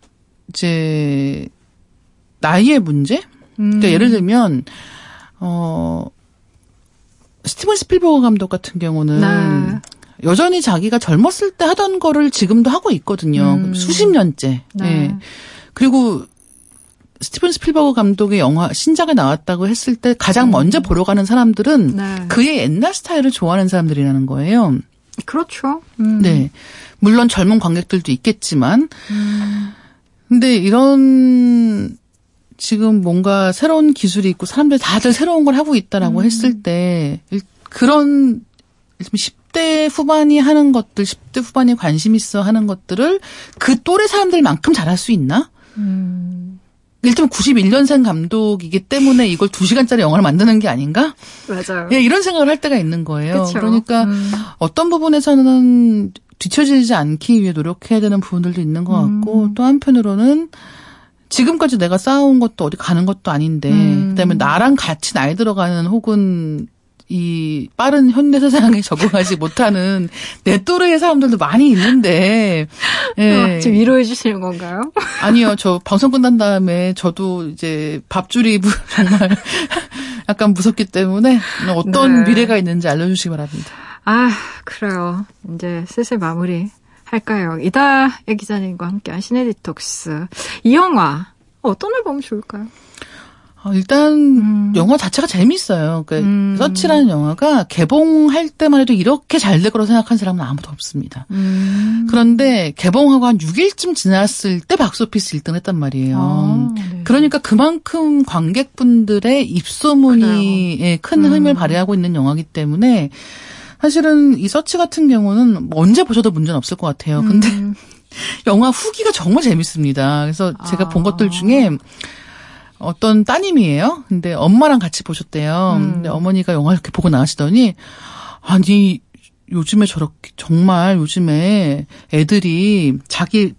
이제 나이의 문제? 그러니까 음. 예를 들면 어 스티븐 스필버그 감독 같은 경우는 네. 여전히 자기가 젊었을 때 하던 거를 지금도 하고 있거든요. 음. 수십 년째. 네. 네. 그리고 스티븐 스필버그 감독의 영화 신작에 나왔다고 했을 때 가장 음. 먼저 보러 가는 사람들은 네. 그의 옛날 스타일을 좋아하는 사람들이라는 거예요. 그렇죠. 음. 네. 물론 젊은 관객들도 있겠지만. 음. 근데 이런 지금 뭔가 새로운 기술이 있고 사람들이 다들 새로운 걸 하고 있다라고 음. 했을 때 그런 10 대 후반이 하는 것들, 10대 후반이 관심 있어 하는 것들을 그 또래 사람들만큼 잘할 수 있나? 음. 일단 91년생 감독이기 때문에 이걸 2시간짜리 영화를 만드는 게 아닌가? 맞아요. 예, 이런 생각을 할 때가 있는 거예요. 그쵸. 그러니까 음. 어떤 부분에서는 뒤처지지 않기 위해 노력해야 되는 부분들도 있는 것 같고 음. 또 한편으로는 지금까지 내가 쌓아온 것도 어디 가는 것도 아닌데 음. 그다음에 나랑 같이 나이 들어가는 혹은 이 빠른 현대 세상에 <laughs> 적응하지 못하는 내 또래의 사람들도 많이 있는데 예. 어, 지금 위로해 주시는 건가요? <laughs> 아니요. 저 방송 끝난 다음에 저도 이제 밥줄이 <laughs> 정말 약간 무섭기 때문에 어떤 네. 미래가 있는지 알려주시기 바랍니다. 아 그래요. 이제 슬슬 마무리 할까요? 이다혜 기자님과 함께한 씨네 디톡스 이 영화 어떤 걸 보면 좋을까요? 어, 일단 음. 영화 자체가 재밌어요. 그 음. 서치라는 영화가 개봉할 때만 해도 이렇게 잘 될 거라고 생각한 사람은 아무도 없습니다. 음. 그런데 개봉하고 한 6일쯤 지났을 때 박스오피스 1등 했단 말이에요. 아, 네. 그러니까 그만큼 관객분들의 입소문이 예, 큰 음. 힘을 발휘하고 있는 영화이기 때문에 사실은 이 서치 같은 경우는 뭐 언제 보셔도 문제는 없을 것 같아요. 근데 음. <laughs> 영화 후기가 정말 재밌습니다. 그래서 제가 아. 본 것들 중에 어떤 따님이에요. 근데 엄마랑 같이 보셨대요. 음. 근데 어머니가 영화 이렇게 보고 나가시더니 아니 요즘에 저렇게 정말 요즘에 애들이 자기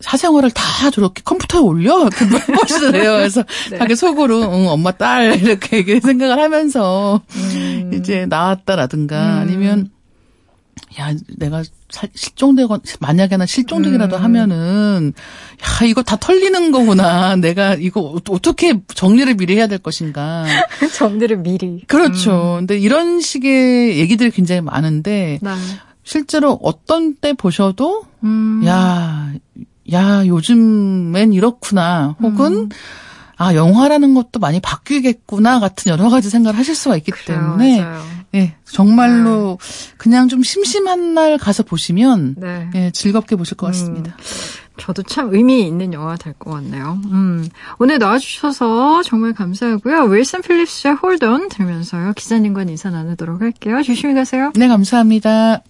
사생활을 다 저렇게 컴퓨터에 올려 이렇게 물어보시더래요. <laughs> 그래서 네. 자기 속으로 응, 엄마 딸 이렇게 생각을 하면서 음. 이제 나왔다라든가 음. 아니면 야, 내가 실종되건 만약에 나 실종되기라도 음. 하면은 야 이거 다 털리는 거구나. 내가 이거 어떻게 정리를 미리 해야 될 것인가. <laughs> 정리를 미리. 그렇죠. 음. 근데 이런 식의 얘기들이 굉장히 많은데 네. 실제로 어떤 때 보셔도 음. 야, 야 요즘엔 이렇구나. 혹은 음. 아 영화라는 것도 많이 바뀌겠구나 같은 여러 가지 생각을 하실 수가 있기 그래요, 때문에 맞아요. 예 정말로 네. 그냥 좀 심심한 날 가서 보시면 네. 예 즐겁게 보실 것 같습니다. 음. 저도 참 의미 있는 영화가 될것 같네요. 음, 오늘 나와주셔서 정말 감사하고요. 윌슨 필립스의 홀던 들으면서요. 기자님과 인사 나누도록 할게요. 조심히 가세요. 네, 감사합니다.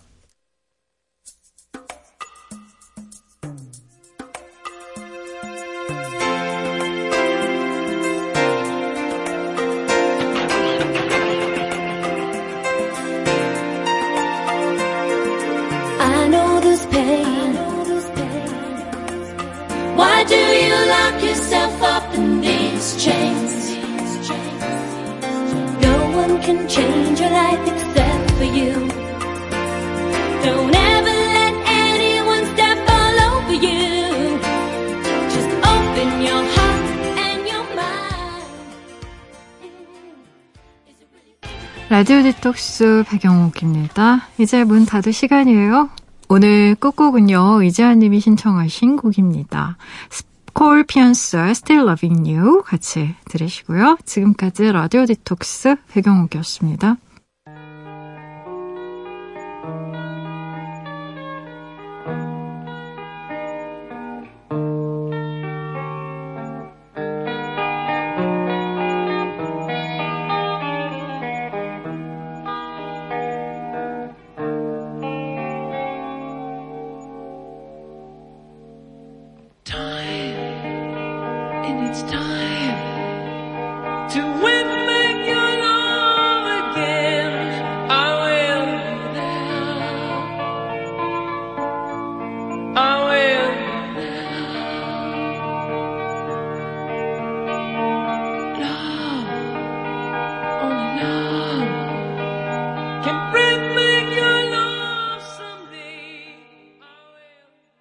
라디오 디톡스 배경옥입니다. 이제 문 닫을 시간이에요. 오늘 끝곡은요, 이재환님이 신청하신 곡입니다. 스콜피언스의 Still Loving You 같이 들으시고요. 지금까지 라디오 디톡스 배경옥이었습니다.